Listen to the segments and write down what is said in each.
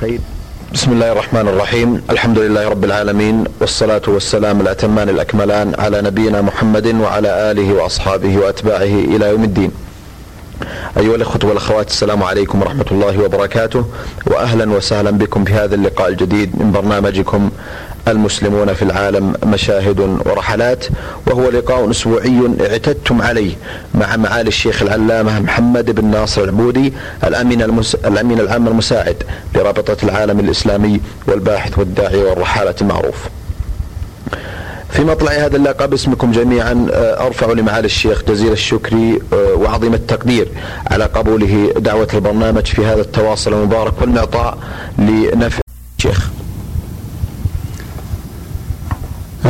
خير بسم الله الرحمن الرحيم. الحمد لله رب العالمين والصلاة والسلام الأتمان الأكملان على نبينا محمد وعلى آله وأصحابه وأتباعه إلى يوم الدين. أيها الأخوة والأخوات السلام عليكم ورحمة الله وبركاته وأهلا وسهلا بكم في هذا اللقاء الجديد من برنامجكم المسلمون في العالم مشاهد ورحلات وهو لقاء أسبوعي اعتدتم عليه مع معالي الشيخ العلامة محمد بن ناصر العبودي الأمين المس... الأمين العام المساعد لرابطة العالم الإسلامي والباحث والداعي والرحالة المعروف. في مطلع هذا اللقاء باسمكم جميعا أرفع لمعالي الشيخ جزيل الشكر وعظيم التقدير على قبوله دعوة البرنامج في هذا التواصل المبارك والمعطاء لنفع الشيخ.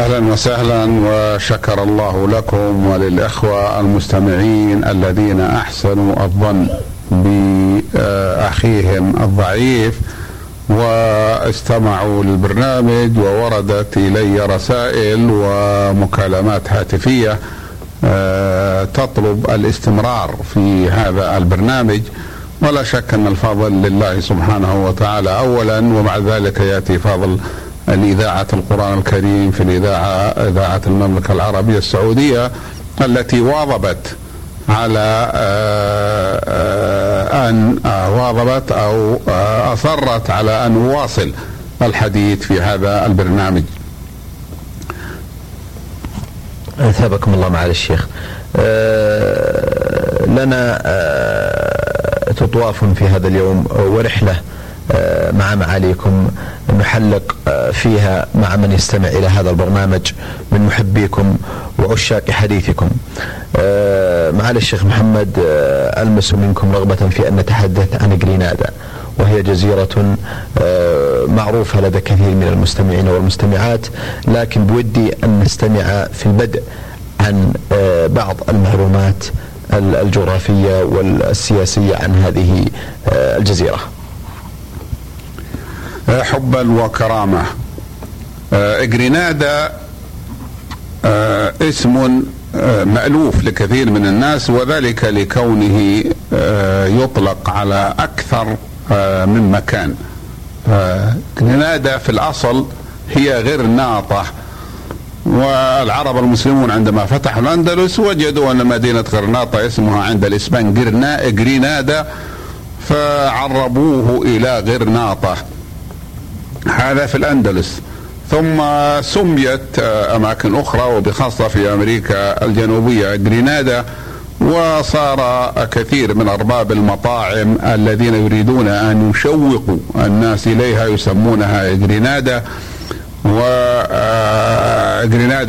أهلا وسهلا وشكر الله لكم وللإخوة المستمعين الذين أحسنوا الظن بأخيهم الضعيف واستمعوا للبرنامج ووردت إلي رسائل ومكالمات هاتفية تطلب الاستمرار في هذا البرنامج. ولا شك أن الفضل لله سبحانه وتعالى اولا ومع ذلك يأتي فضل الإذاعة القرآن الكريم في الإذاعة إذاعة المملكة العربية السعودية التي واظبت على أن واظبت أو أصرت على أن نواصل الحديث في هذا البرنامج. أثابكم الله معالي الشيخ. لنا تطواف في هذا اليوم ورحلة مع معاليكم نحلق فيها مع من يستمع إلى هذا البرنامج من محبيكم وعشاق حديثكم. معالي الشيخ محمد ألمس منكم رغبة في أن نتحدث عن جرينادا وهي جزيرة معروفة لدى كثير من المستمعين والمستمعات لكن بودي أن نستمع في البدء عن بعض المعلومات الجغرافية والسياسية عن هذه الجزيرة. حبا وكرامة جرينادا اسم مألوف لكثير من الناس وذلك لكونه يطلق على أكثر من مكان. جرينادا في الأصل هي غرناطة والعرب المسلمون عندما فتحوا الأندلس وجدوا أن مدينة غرناطة اسمها عند الإسبان جرينادا فعربوه إلى غرناطة هذا في الأندلس. ثم سميت أماكن أخرى وبخاصة في أمريكا الجنوبية جرينادا وصار كثير من أرباب المطاعم الذين يريدون أن يشوقوا الناس إليها يسمونها جرينادا وجرينادا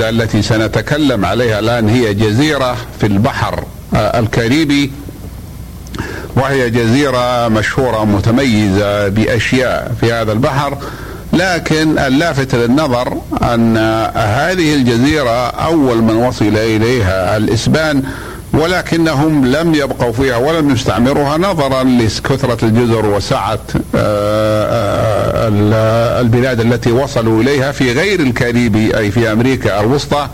التي سنتكلم عليها الآن هي جزيرة في البحر الكاريبي. وهي جزيرة مشهورة متميزة بأشياء في هذا البحر. لكن اللافت للنظر أن هذه الجزيرة أول من وصل إليها الإسبان ولكنهم لم يبقوا فيها ولم يستعمروها نظرا لكثرة الجزر وسعة البلاد التي وصلوا إليها في غير الكاريبي أي في أمريكا الوسطى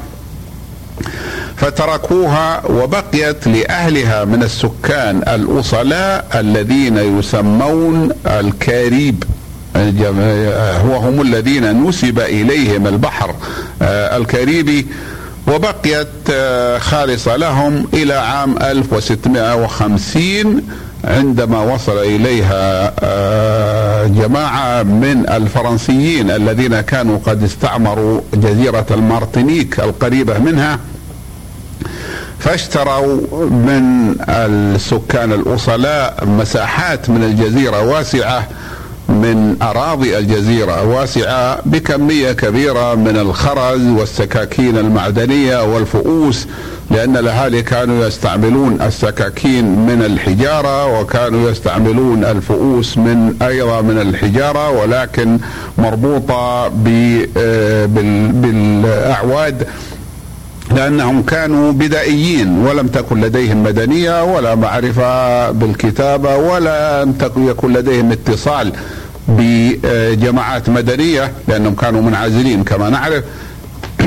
فتركوها وبقيت لأهلها من السكان الأصلاء الذين يسمون الكاريب. وهم الذين نسب إليهم البحر الكاريبي وبقيت خالصة لهم إلى عام 1650 عندما وصل إليها جماعة من الفرنسيين الذين كانوا قد استعمروا جزيرة المارتينيك القريبة منها فاشتروا من السكان الأصلاء مساحات من الجزيرة واسعة من أراضي الجزيرة واسعة بكمية كبيرة من الخرز والسكاكين المعدنية والفؤوس لأن الأهالي كانوا يستعملون السكاكين من الحجارة وكانوا يستعملون الفؤوس من أيضا من الحجارة ولكن مربوطة بالأعواد لأنهم كانوا بدائيين ولم تكن لديهم مدنية ولا معرفة بالكتابة ولا يكن لديهم اتصال. بجماعات مدنية لأنهم كانوا منعزلين كما نعرف.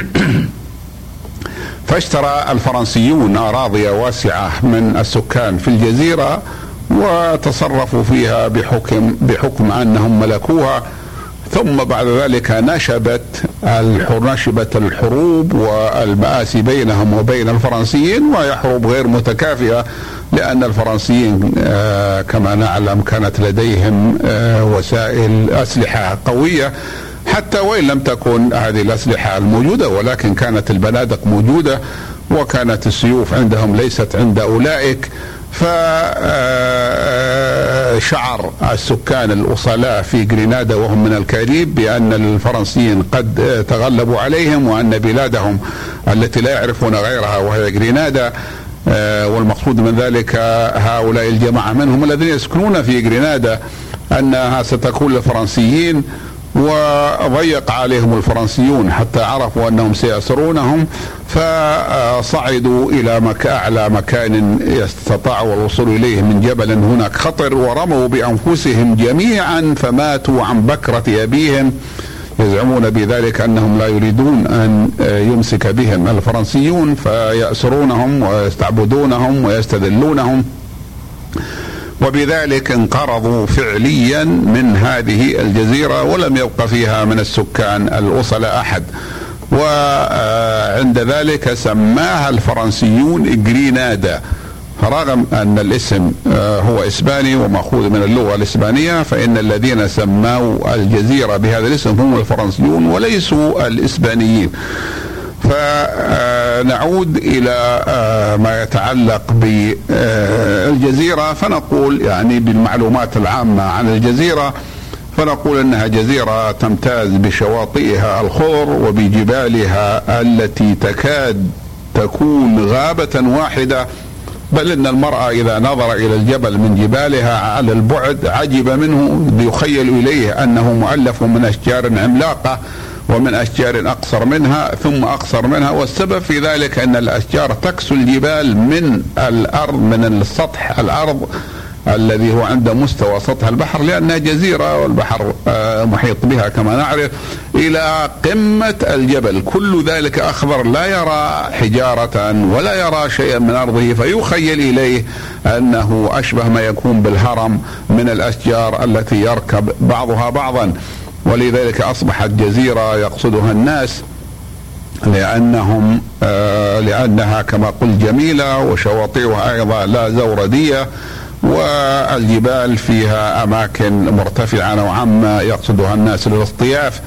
فاشترى الفرنسيون أراضي واسعة من السكان في الجزيرة وتصرفوا فيها بحكم بحكم أنهم ملكوها. ثم بعد ذلك نشبت نشبت الحروب والمآسي بينهم وبين الفرنسيين وهي حروب غير متكافئة. لأن الفرنسيين آه، كما نعلم كانت لديهم آه، وسائل أسلحة قوية حتى وإن لم تكن هذه الأسلحة الموجودة ولكن كانت البنادق موجودة وكانت السيوف عندهم ليست عند أولئك. فشعر السكان الأصلاء في جرينادا وهم من الكاريب بأن الفرنسيين قد تغلبوا عليهم وأن بلادهم التي لا يعرفون غيرها وهي جرينادا آه، والمقصود من ذلك هؤلاء الجماعة. منهم الذين يسكنون في جرينادا أنها ستكون للفرنسيين وضيق عليهم الفرنسيون حتى عرفوا أنهم سيأسرونهم فصعدوا إلى مك أعلى مكان استطاعوا الوصول إليه من جبل هناك خطر ورموا بأنفسهم جميعا فماتوا عن بكرة أبيهم. يزعمون بذلك أنهم لا يريدون أن يمسك بهم الفرنسيون فيأسرونهم ويستعبدونهم ويستذلونهم. وبذلك انقرضوا فعليا من هذه الجزيرة ولم يبق فيها من السكان الاصلاء أحد. وعند ذلك سماها الفرنسيون جرينادا رغم أن الاسم آه، هو إسباني ومأخوذ من اللغة الإسبانية فإن الذين سموا الجزيرة بهذا الاسم هم الفرنسيون وليسوا الإسبانيين. فنعود إلى آه، ما يتعلق بالجزيره فنقول يعني بالمعلومات العامة عن الجزيرة فنقول إنها جزيرة تمتاز بشواطئها الخضر وبجبالها التي تكاد تكون غابة واحدة بل إن المرأة إذا نظر إلى الجبل من جبالها على البعد عجب منه يخيل إليه أنه مؤلف من أشجار عملاقة ومن أشجار أقصر منها ثم أقصر منها والسبب في ذلك أن الأشجار تكسو الجبال من الأرض من السطح الأرض الذي هو عند مستوى سطح البحر لأنها جزيرة والبحر آه، محيط بها كما نعرف إلى قمة الجبل. كل ذلك أخضر لا يرى حجارة ولا يرى شيئا من أرضه فيخيل إليه أنه أشبه ما يكون بالهرم من الأشجار التي يركب بعضها بعضا. ولذلك أصبحت جزيرة يقصدها الناس لأنهم آه لأنها كما قلت جميلة وشواطئها أيضا لا زوردية. والجبال فيها أماكن مرتفعة نوعا ما يقصدها الناس للاصطياف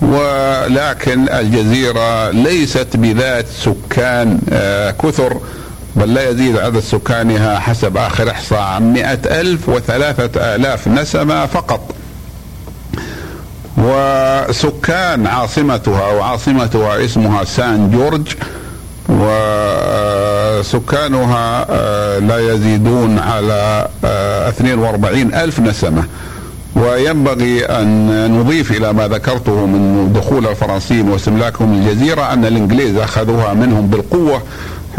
ولكن الجزيرة ليست بذات سكان آه كثر بل لا يزيد عدد سكانها حسب آخر إحصاء عن مئة ألف وثلاثة آلاف نسمة فقط. وسكان عاصمتها وعاصمتها اسمها سان جورج وسكانها آه، لا يزيدون على 42 آه، ألف نسمة. وينبغي أن نضيف إلى ما ذكرته من دخول الفرنسيين واستملاكهم الجزيرة أن الإنجليز أخذوها منهم بالقوة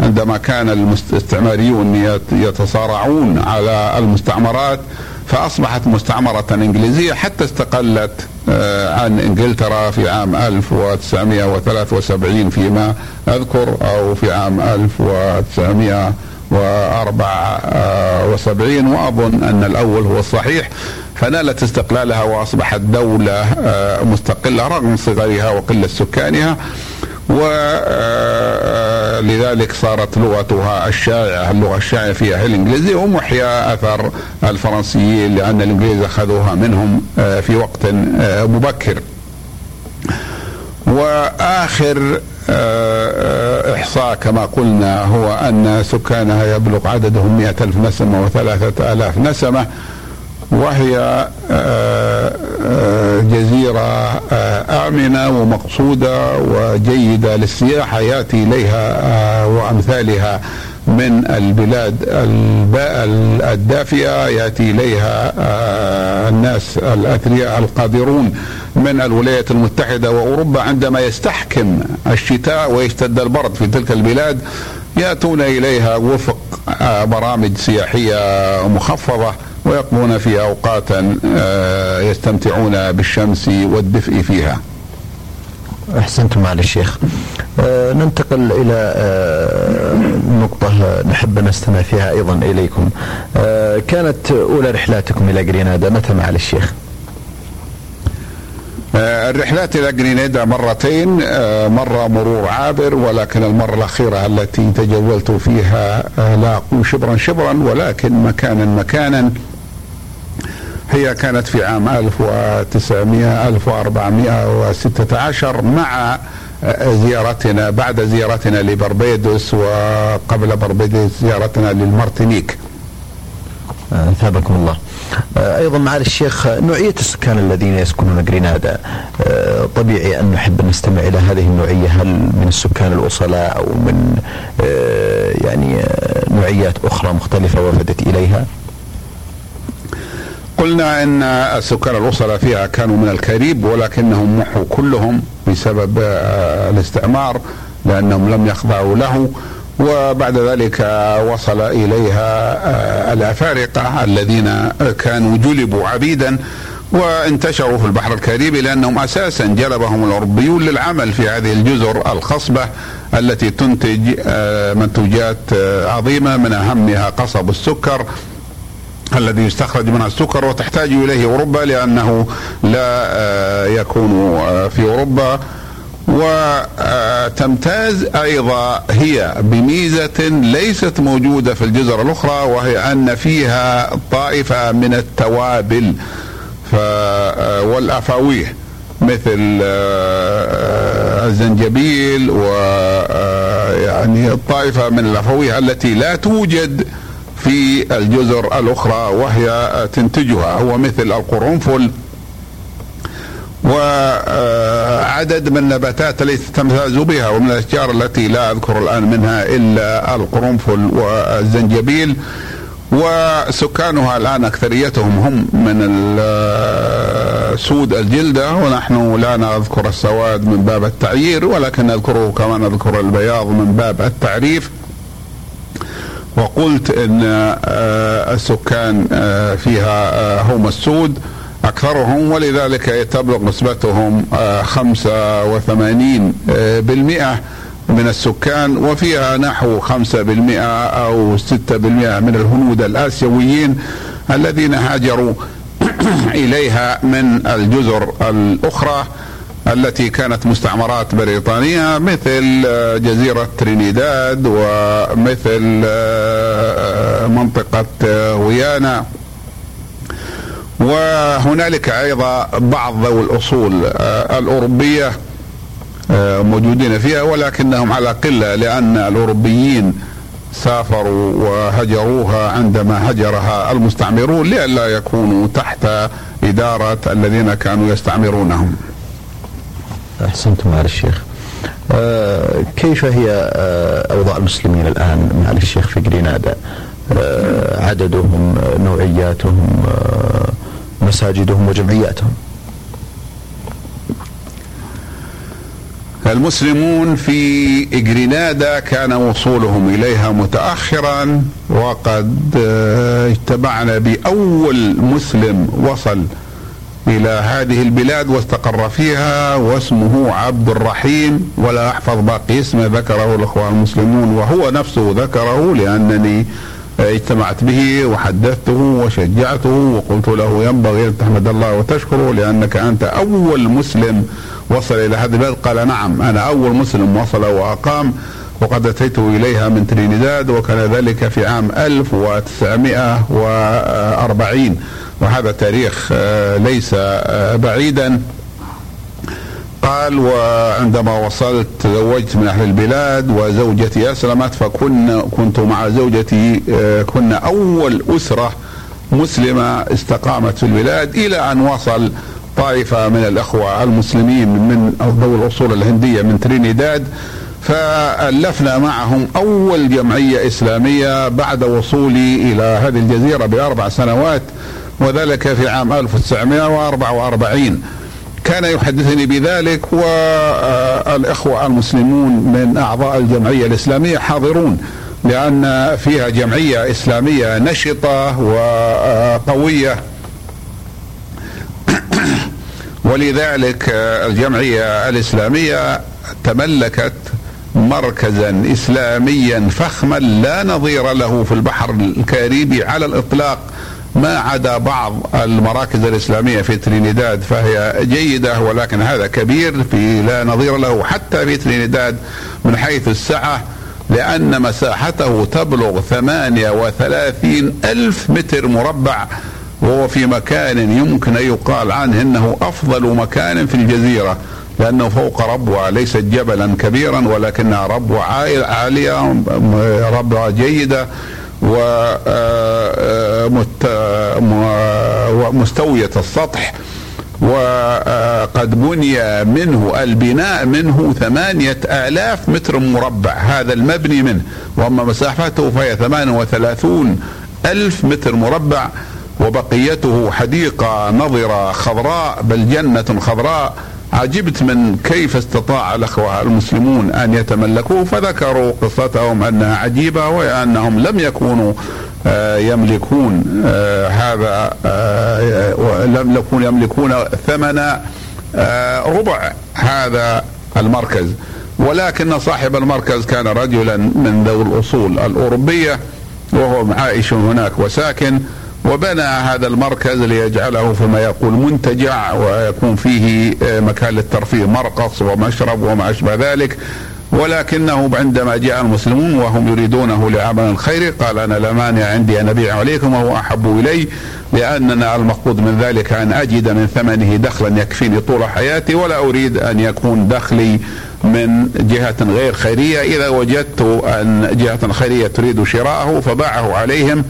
عندما كان الاستعماريون يتصارعون على المستعمرات. فأصبحت مستعمرة إنجليزية حتى استقلت آه، عن إنجلترا في عام 1973 فيما أذكر أو في عام 1974 وأظن أن اول هو الصحيح. فنالت استقلالها وأصبحت دولة آه، مستقلة رغم صغرها وقلة سكانها. ولذلك صارت لغتها الشائعة اللغة الشائعة فيها الإنجليزية ومحيا أثر الفرنسيين لأن الإنجليز أخذوها منهم آه، في وقت آه، مبكر وآخر آه، إحصاء كما قلنا هو أن سكانها يبلغ عددهم مئة ألف نسمة وثلاثة آلاف نسمة. وهي آه، آه، جزيرة آه، آمنة ومقصودة وجيدة للسياحة يأتي إليها وأمثالها من البلاد الدافئة يأتي إليها الناس الأثرياء القادرون من الولايات المتحدة وأوروبا عندما يستحكم الشتاء ويشتد البرد في تلك البلاد يأتون إليها وفق برامج سياحية مخفضة ويقضون في اوقات آه، يستمتعون بالشمس والدفء فيها. أحسنتم معالي الشيخ. آه ننتقل إلى آه نقطة نحب نستمع فيها أيضا إليكم. كانت أولى رحلاتكم إلى جرينادا متى معالي الشيخ؟ الرحلات إلى جرينيدا مرتين مرة مرور عابر ولكن المرة الأخيرة التي تجولت فيها لا أقول شبرا شبرا ولكن مكانا مكانا. هي كانت في عام 1900 1416 مع زيارتنا بعد زيارتنا لبربيدوس وقبل بربيدوس زيارتنا للمارتينيك أثابكم الله. أيضا معالي الشيخ نوعية السكان الذين يسكنون جرينادا طبيعي أن نحب أن نستمع إلى هذه النوعية هل من السكان الأصلاء أو من يعني نوعيات أخرى مختلفة وفدت إليها؟ قلنا إن السكان الاصلاء فيها كانوا من الكاريب ولكنهم محوا كلهم بسبب الاستعمار لأنهم لم يخضعوا له وبعد ذلك وصل إليها الأفارقة الذين كانوا جلبوا عبيدا وانتشروا في البحر الكاريبي لأنهم أساسا جلبهم الأوروبيون للعمل في هذه الجزر الخصبة التي تنتج منتوجات عظيمة من أهمها قصب السكر. الذي يستخرج منها السكر وتحتاج إليه أوروبا لأنه لا يكون في أوروبا. وتمتاز أيضا هي بميزة ليست موجودة في الجزر الأخرى وهي أن فيها طائفة من التوابل. والأفاويه مثل الزنجبيل ويعني الطائفة من الأفاويه التي لا توجد في الجزر الأخرى وهي تنتجها هو مثل القرنفل وعدد من النباتات التي تمتاز بها ومن الأشجار التي لا أذكر الآن منها إلا القرنفل والزنجبيل وسكانها الآن أكثريتهم هم من سود الجلدة ونحن لا نذكر السواد من باب التعيير ولكن نذكره كما نذكر البياض من باب التعريف. وقلت إن السكان فيها هم السود أكثرهم ولذلك تبلغ نسبتهم 85 بالمئة من السكان وفيها نحو 5 بالمئة أو 6 بالمئة من الهنود الآسيويين الذين هاجروا إليها من الجزر الأخرى. التي كانت مستعمرات بريطانية مثل جزيرة ترينيداد ومثل منطقة ويانا وهنالك أيضا بعض ذوي الأصول الأوروبية موجودين فيها ولكنهم على قلة لأن الأوروبيين سافروا وهجروها عندما هجرها المستعمرون لئلا يكونوا تحت إدارة الذين كانوا يستعمرونهم. أحسنتم معالي الشيخ. آه كيف هي آه أوضاع المسلمين الآن معالي الشيخ في جرينادا؟ آه عددهم نوعياتهم مساجدهم وجمعياتهم المسلمون في جرينادا كان وصولهم إليها متاخرا وقد اجتمعنا بأول مسلم وصل إلى هذه البلاد واستقر فيها واسمه عبد الرحيم ولا أحفظ باقي اسمه ذكره الإخوان المسلمون وهو نفسه ذكره لأنني اجتمعت به وحدثته وشجعته وقلت له ينبغي أن تحمد الله وتشكره لأنك أنت أول مسلم وصل إلى هذه البلد قال نعم أنا أول مسلم وصل وأقام وقد أتيت إليها من ترينيداد وكان ذلك في عام 1940 وهذا تاريخ ليس بعيدا. قال وعندما وصلت تزوجت من أهل البلاد وزوجتي أسلمت فكنا كنت مع زوجتي كنا أول أسرة مسلمة استقامت في البلاد إلى أن وصل طائفة من الأخوة المسلمين من ذوي الأصول الهندية من ترينيداد فألفنا معهم أول جمعية إسلامية بعد وصولي إلى هذه الجزيرة بأربع سنوات وذلك في عام 1944 كان يحدثني بذلك والإخوة المسلمون من أعضاء الجمعية الإسلامية حاضرون لأن فيها جمعية إسلامية نشطة وقوية. ولذلك الجمعية الإسلامية تملكت مركزا إسلاميا فخما لا نظير له في البحر الكاريبي على الإطلاق. ما عدا بعض المراكز الإسلامية في ترينيداد فهي جيدة ولكن هذا كبير في لا نظير له حتى في ترينيداد من حيث السعة لأن مساحته تبلغ 38 ألف متر مربع وهو في مكان يمكن أن يقال عنه أنه أفضل مكان في الجزيرة لأنه فوق ربوة ليست جبلا كبيرا ولكنها ربوة عالية ربوة جيدة ومستوية السطح وقد بني منه البناء منه ثمانية آلاف متر مربع هذا المبني منه وأما مساحته فهي ثمان وثلاثون ألف متر مربع وبقيته حديقة نظرة خضراء بل جنة خضراء عجبت من كيف استطاع الأخوة المسلمون أن يتملكوه فذكروا قصتهم أنها عجيبة وأنهم لم يكونوا آه، يملكون آه، هذا آه، لم يكونوا يملكون ثمن ربع هذا المركز. ولكن صاحب المركز كان رجلا من ذوي الأصول الأوروبية وهو عائش هناك وساكن. وبنى هذا المركز ليجعله فيما يقول منتجع ويكون فيه آه، مكان للترفيه مرقص ومشرب وما أشبه ذلك. ولكنه عندما جاء المسلمون وهم يريدونه لعمل خيري قال أنا لا مانع عندي أن أبيع عليكم وهو أحب إلي لأننا المقصود من ذلك أن أجد من ثمنه دخلا يكفيني طول حياتي ولا أريد أن يكون دخلي من جهة غير خيرية. إذا وجدت أن جهة خيرية تريد شراءه فباعه عليهم.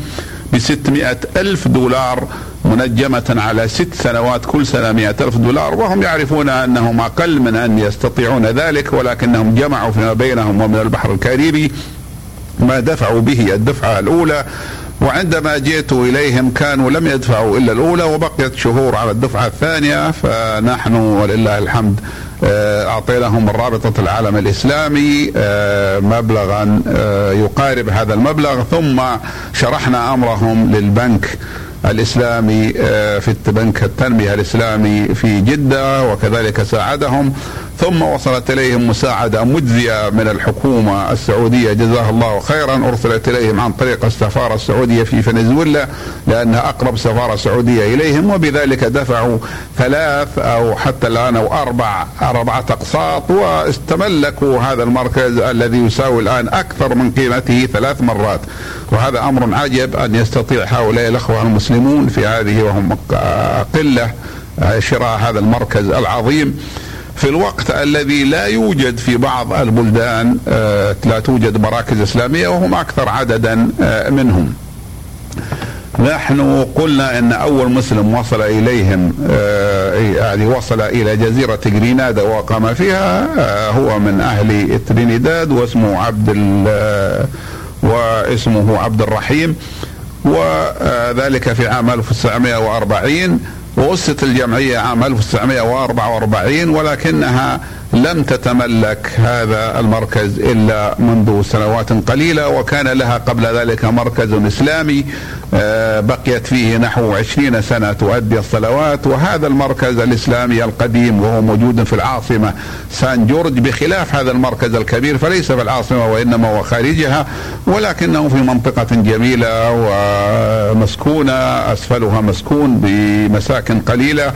بستمائة ألف دولار منجمة على ست سنوات كل سنة مئة ألف دولار وهم يعرفون أنهم أقل من أن يستطيعون ذلك ولكنهم جمعوا فيما بينهم ومن البحر الكاريبي ما دفعوا به الدفعة الأولى وعندما جئت إليهم كانوا لم يدفعوا إلا الأولى وبقيت شهور على الدفعة الثانية فنحن ولله الحمد أعطيناهم من رابطة العالم الإسلامي آه، مبلغا آه، يقارب هذا المبلغ ثم شرحنا أمرهم للبنك الإسلامي في بنك التنمية الإسلامي في جدة وكذلك ساعدهم. ثم وصلت إليهم مساعدة مجزية من الحكومة السعودية. جزاها الله خيرا. أرسلت إليهم عن طريق السفارة السعودية في فنزويلا لانها أقرب سفارة سعودية إليهم وبذلك دفعوا ثلاث أو حتى الآن أو أربع أربعة أقساط واستملكوا هذا المركز الذي يساوي الآن أكثر من قيمته ثلاث مرات. وهذا أمر عجب أن يستطيع هؤلاء الأخوة المسلمون في هذه وهم قلة شراء هذا المركز العظيم. في الوقت الذي لا يوجد في بعض البلدان آه، لا توجد مراكز إسلامية وهم أكثر عددا آه، منهم. نحن قلنا إن أول مسلم وصل إليهم آه، يعني وصل إلى جزيرة جرينادا وقام فيها هو من أهل ترينيداد واسمه عبد واسمه عبد الرحيم وذلك في عام 1940 وأسست الجمعية عام 1944 ولكنها لم تتملك هذا المركز إلا منذ سنوات قليلة وكان لها قبل ذلك مركز إسلامي آه، بقيت فيه نحو عشرين سنة تؤدي الصلوات وهذا المركز الإسلامي القديم وهو موجود في العاصمة سان جورج بخلاف هذا المركز الكبير فليس في العاصمة وإنما هو خارجها ولكنه في منطقة جميلة ومسكونة أسفلها مسكون بمساكن قليلة.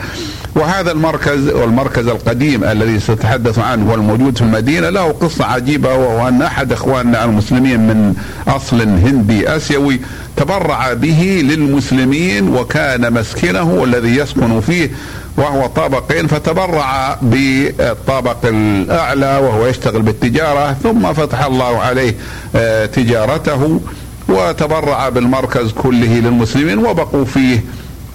وهذا المركز والمركز القديم الذي سأتحدث عنه والموجود في المدينة له قصة عجيبة وهو أن أحد إخواننا المسلمين من أصل هندي آسيوي تبرع به للمسلمين وكان مسكنه الذي يسكن فيه وهو طابقين فتبرع بالطابق الأعلى وهو يشتغل بالتجارة ثم فتح الله عليه آه، تجارته وتبرع بالمركز كله للمسلمين وبقوا فيه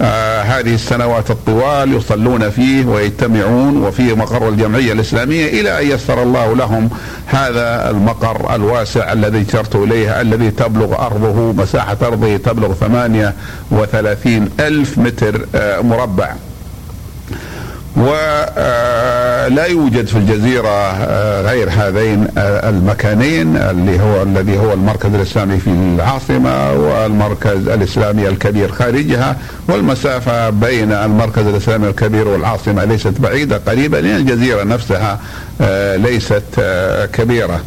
آه هذه السنوات الطوال يصلون فيه ويجتمعون وفيه مقر الجمعية الإسلامية إلى أن يسر الله لهم هذا المقر الواسع الذي أشرت إليه الذي تبلغ أرضه مساحة أرضه تبلغ 38 ألف متر آه مربع. ولا يوجد في الجزيرة آه، غير هذين آه، المكانين اللي هو الذي هو المركز الإسلامي في العاصمة والمركز الإسلامي الكبير خارجها والمسافة بين المركز الإسلامي الكبير والعاصمة ليست بعيدة قريبة لأن الجزيرة نفسها ليست كبيرة.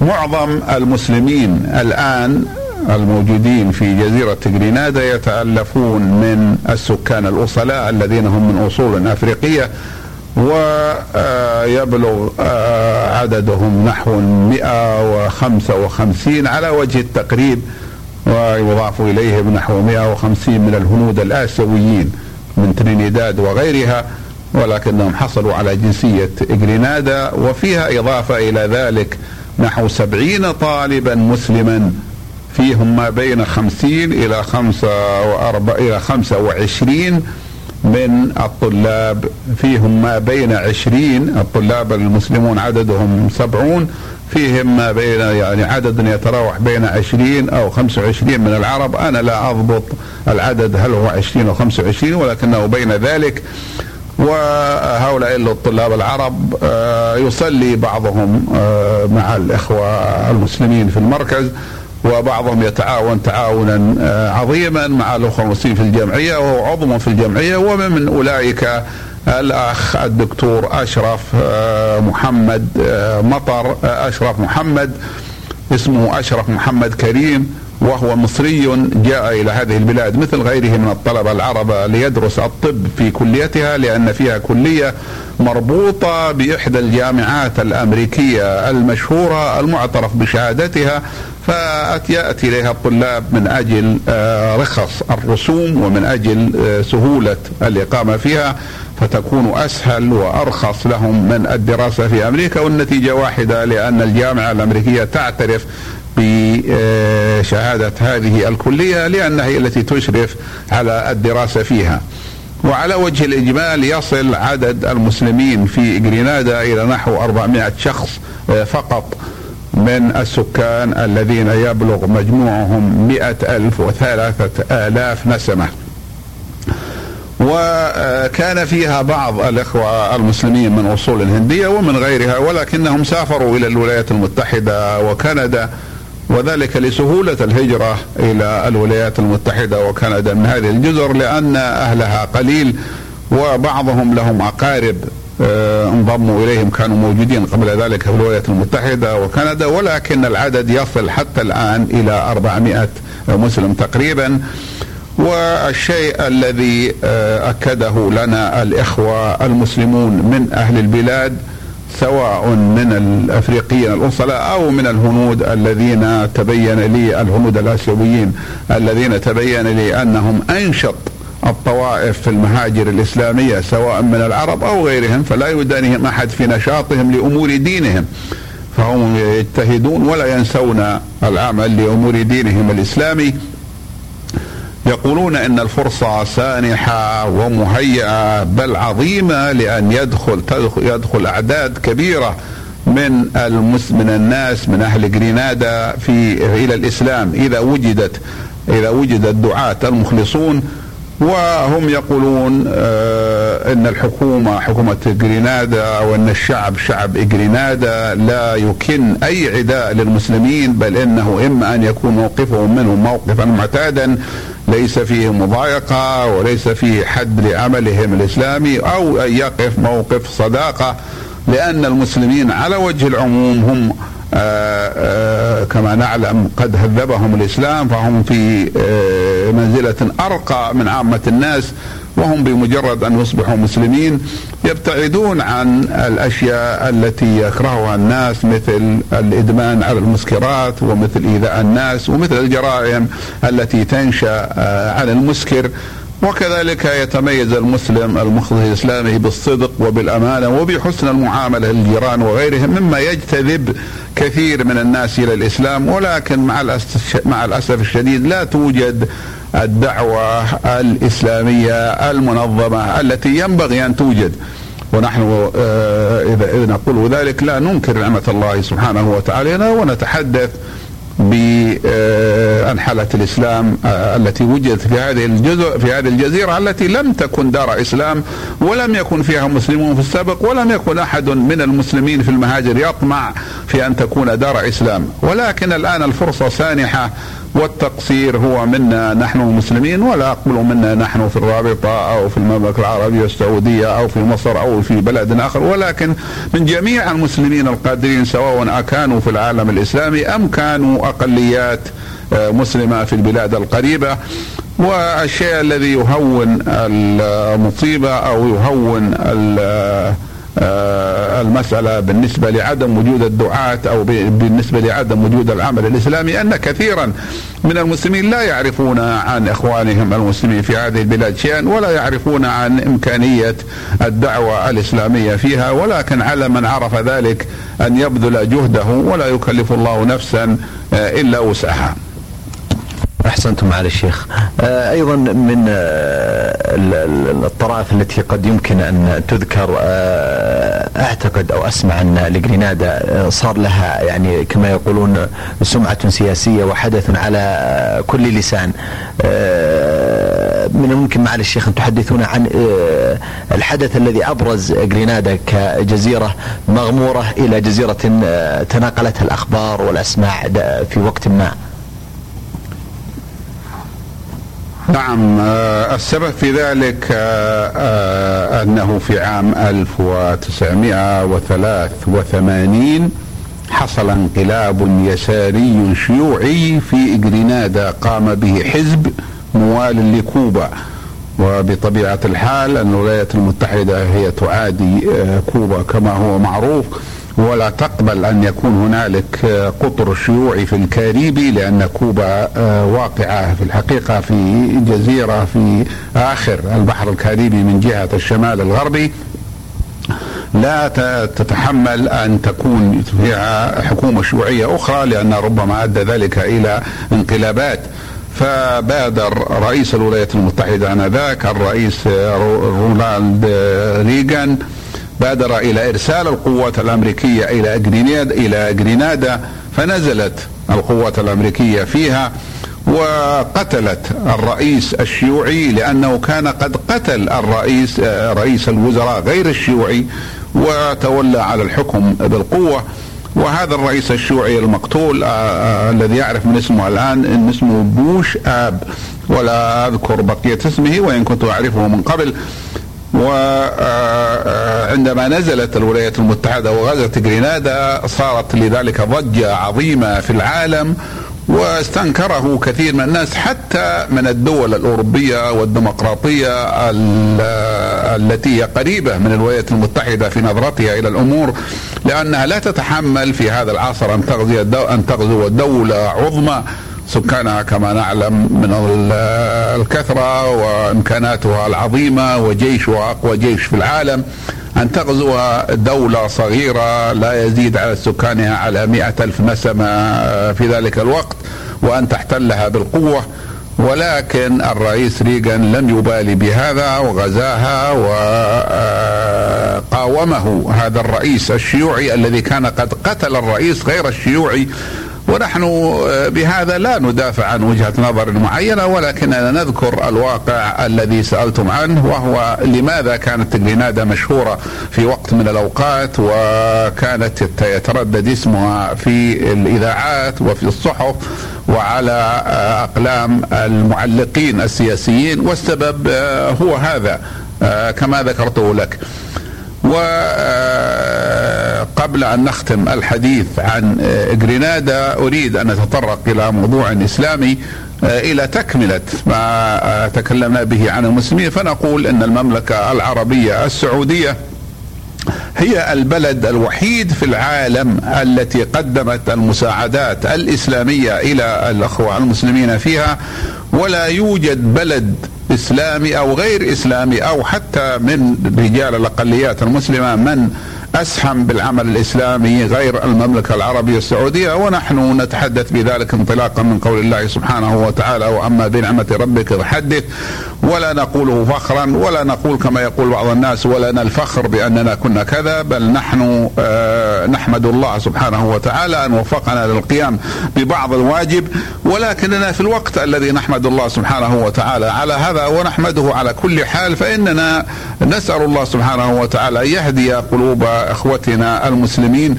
معظم المسلمين الآن الموجودين في جزيرة جرينادا يتألفون من السكان الأصلاء الذين هم من أصول أفريقية ويبلغ آه، عددهم نحو 155 على وجه التقريب ويضاف إليهم نحو 150 من الهنود الآسيويين من ترينيداد وغيرها ولكنهم حصلوا على جنسية جرينادا وفيها إضافة إلى ذلك نحو سبعين طالبا مسلما. فيهم ما بين خمسين إلى خمسة وأربع إلى خمسة وعشرين من الطلاب. فيهم ما بين عشرين الطلاب المسلمون عددهم سبعون. فيهم ما بين يعني عدد يتراوح بين عشرين أو خمسة وعشرين من العرب. أنا لا أضبط العدد هل هو عشرين أو خمسة وعشرين ولكنه بين ذلك. وهؤلاء الطلاب العرب آه، يصلي بعضهم آه، مع الإخوة المسلمين في المركز. وبعضهم يتعاون تعاونا آه، عظيما مع الاخوه المسلمين في الجمعية وهو عضو في الجمعية ومن أولئك الأخ الدكتور أشرف آه، محمد آه، مطر أشرف محمد اسمه أشرف محمد كريم وهو مصري جاء إلى هذه البلاد مثل غيره من الطلبة العرب ليدرس الطب في كليتها لأن فيها كلية مربوطة بإحدى الجامعات الأمريكية المشهورة المعترف بشهادتها فياتي إليها الطلاب من أجل آه، رخص الرسوم ومن أجل آه، سهولة الإقامة فيها فتكون أسهل وأرخص لهم من الدراسة في أمريكا والنتيجة واحدة لأن الجامعة الأمريكية تعترف بشهاده هذه الكلية لانها هي التي تشرف على الدراسة فيها. وعلى وجه الإجمال يصل عدد المسلمين في جرينادا إلى نحو 400 شخص آه، فقط من السكان الذين يبلغ مجموعهم مئة ألف وثلاثة آلاف نسمة. وكان فيها بعض الإخوة المسلمين من أصول هندية ومن غيرها ولكنهم سافروا إلى الولايات المتحدة وكندا وذلك لسهولة الهجرة إلى الولايات المتحدة وكندا من هذه الجزر لأن أهلها قليل وبعضهم لهم أقارب. انضموا إليهم كانوا موجودين قبل ذلك في الولايات المتحدة وكندا ولكن العدد يصل حتى الآن إلى 400 مسلم تقريبا. والشيء الذي آه، أكده لنا الإخوة المسلمون من أهل البلاد سواء من الأفريقيين الأصلاء أو من الهنود الذين تبين لي الهنود الآسيويين الذين تبين لي أنهم أنشط الطوائف في المهاجر الإسلامية سواء من العرب أو غيرهم فلا يدانهم أحد في نشاطهم لأمور دينهم. فهم يجتهدون ولا ينسون العمل لأمور دينهم الإسلامي. يقولون إن الفرصة سانحة ومهيئة بل عظيمة لأن يدخل يدخل أعداد كبيرة من من الناس من أهل جرينادا في إلى الإسلام. إذا وجدت إذا وجد الدعاة المخلصون وهم يقولون آه إن الحكومة حكومة جرينادا وإن الشعب شعب جرينادا لا يكن أي عداء للمسلمين بل إنه إما أن يكون موقفهم منهم موقفا معتادا ليس فيه مضايقة وليس فيه حد لعملهم الإسلامي أو أن يقف موقف صداقة لأن المسلمين على وجه العموم هم كما نعلم قد هذبهم الإسلام فهم في آه، منزلة أرقى من عامة الناس وهم بمجرد أن يصبحوا مسلمين يبتعدون عن الأشياء التي يكرهها الناس مثل الإدمان على المسكرات ومثل إيذاء الناس ومثل الجرائم التي تنشأ عن المسكر. وكذلك يتميز المسلم المخلص الإسلامي بالصدق وبالأمانة وبحسن المعاملة للجيران وغيرهم مما يجتذب كثير من الناس إلى الإسلام ولكن مع مع الأسف الشديد لا توجد الدعوة الإسلامية المنظمة التي ينبغي أن توجد. ونحن آه، اذا نقول ذلك لا ننكر نعمة الله سبحانه وتعالى ونتحدث التي انحلت الإسلام آه، التي وجدت في هذه الجزء في هذه الجزيرة التي لم تكن دار إسلام ولم يكن فيها مسلمون في السابق ولم يكن أحد من المسلمين في المهاجر يطمع في أن تكون دار إسلام. ولكن الآن الفرصة سانحة والتقصير هو منا نحن المسلمين ولا أقبل منا نحن في الرابطة أو في المملكة العربية السعودية أو في مصر أو في بلد آخر. ولكن من جميع المسلمين القادرين سواء أكانوا في العالم الإسلامي أم كانوا أقليات آه، مسلمة في البلاد القريبة. والشيء الذي يهون المصيبة أو يهون المسألة بالنسبة لعدم وجود الدعاة أو بالنسبة لعدم وجود العمل الإسلامي أن كثيرا من المسلمين لا يعرفون عن إخوانهم المسلمين في هذه البلاد شيئا ولا يعرفون عن إمكانية الدعوة الإسلامية فيها ولكن على من عرف ذلك أن يبذل جهده ولا يكلف الله نفسا آه، إلا وسعها. أحسنتم معالي الشيخ آه، أيضا من آه، الطرائف التي قد يمكن أن تذكر آه، أعتقد أو أسمع أن الجرينادا صار لها يعني كما يقولون سمعة سياسية وحدث على كل لسان من الممكن معالي الشيخ أن تحدثونا عن الحدث الذي أبرز جرينادا كجزيرة مغمورة إلى جزيرة تناقلتها الأخبار والأسماع في وقت ما. نعم آه، السبب في ذلك آه، آه، أنه في عام 1983 حصل انقلاب يساري شيوعي في جرينادا قام به حزب موال لكوبا. وبطبيعة الحال أن الولايات المتحدة هي تعادي كوبا كما هو معروف. ولا تقبل أن يكون هنالك قطر شيوعي في الكاريبي لأن كوبا آه، واقعة في الحقيقة في جزيرة في آخر البحر الكاريبي من جهة الشمال الغربي. لا تتحمل أن تكون فيها حكومة شيوعية أخرى لأن ربما أدى ذلك إلى انقلابات. فبادر رئيس الولايات المتحدة آنذاك الرئيس رونالد ريغان بادر إلى إرسال القوات الأمريكية إلى جرينادا إلى جرينادا فنزلت القوات الأمريكية فيها وقتلت الرئيس الشيوعي لأنه كان قد قتل الرئيس رئيس الوزراء غير الشيوعي وتولى على الحكم بالقوة. وهذا الرئيس الشيوعي المقتول آه، آه، الذي يعرف من اسمه الآن إن اسمه بوش آب. ولا أذكر بقية اسمه وإن كنت أعرفه من قبل. وعندما نزلت الولايات المتحدة وغزت جرينادا صارت لذلك ضجة عظيمة في العالم واستنكره كثير من الناس حتى من الدول الأوروبية والديمقراطية التي هي قريبة من الولايات المتحدة في نظرتها إلى الأمور لأنها لا تتحمل في هذا العصر أن تغزو أن تغزو دولة عظمى. سكانها كما نعلم من الكثرة وإمكاناتها العظيمة وجيشها أقوى جيش في العالم. أن تغزو دولة صغيرة لا يزيد على سكانها على مئة ألف نسمة في ذلك الوقت وأن تحتلها بالقوة. ولكن الرئيس ريغان لم يبالي بهذا وغزاها وقاومه هذا الرئيس الشيوعي الذي كان قد قتل الرئيس غير الشيوعي ونحن آه، بهذا لا ندافع عن وجهة نظر معينة ولكننا نذكر الواقع الذي سألتم عنه وهو لماذا كانت جرينادا مشهورة في وقت من الأوقات وكانت يتردد اسمها في الإذاعات وفي الصحف وعلى آه، أقلام المعلقين السياسيين والسبب آه، هو هذا كما ذكرته لك. وقبل أن نختم الحديث عن جرينادا أريد أن نتطرق إلى موضوع إسلامي إلى تكملة ما تكلمنا به عن المسلمين. فنقول أن المملكة العربية السعودية هي البلد الوحيد في العالم التي قدمت المساعدات الإسلامية إلى الأخوة المسلمين فيها. ولا يوجد بلد إسلامي أو غير إسلامي أو حتى من رجال الأقليات المسلمة من أسهم بالعمل الإسلامي غير المملكة العربية السعودية ونحن نتحدث بذلك انطلاقا من قول الله سبحانه وتعالى وأما بنعمة ربك فحدث ولا نقوله فخرا ولا نقول كما يقول بعض الناس ولنا الفخر بأننا كنا كذا بل نحن آه نحمد الله سبحانه وتعالى أن وفقنا للقيام ببعض الواجب ولكننا في الوقت الذي نحمد الله سبحانه وتعالى على هذا ونحمده على كل حال فإننا نسأل الله سبحانه وتعالى يهدي قلوب إخوتنا المسلمين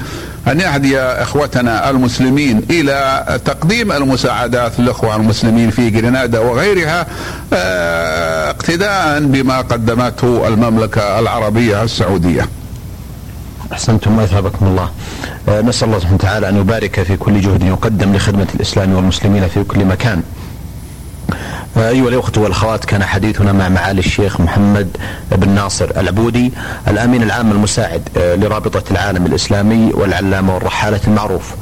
أن يهدي إخوتنا المسلمين إلى تقديم المساعدات للإخوة المسلمين في جرينادا وغيرها اقتداء بما قدمته المملكة العربية السعودية. أحسنتم واثابكم الله. نسأل الله سبحانه وتعالى أن يبارك في كل جهد يقدم لخدمة الإسلام والمسلمين في كل مكان. أيها الأخوة والأخوات كان حديثنا مع معالي الشيخ محمد بن ناصر العبودي الأمين العام المساعد لرابطة العالم الإسلامي والعلامة والرحالة المعروف.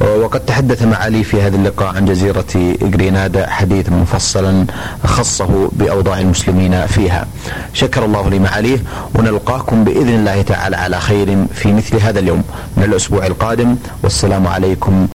وقد تحدث معالي في هذا اللقاء عن جزيرة جرينادا حديثا مفصلا خصه بأوضاع المسلمين فيها. شكر الله لمعاليه ونلقاكم بإذن الله تعالى على خير في مثل هذا اليوم. من الأسبوع القادم والسلام عليكم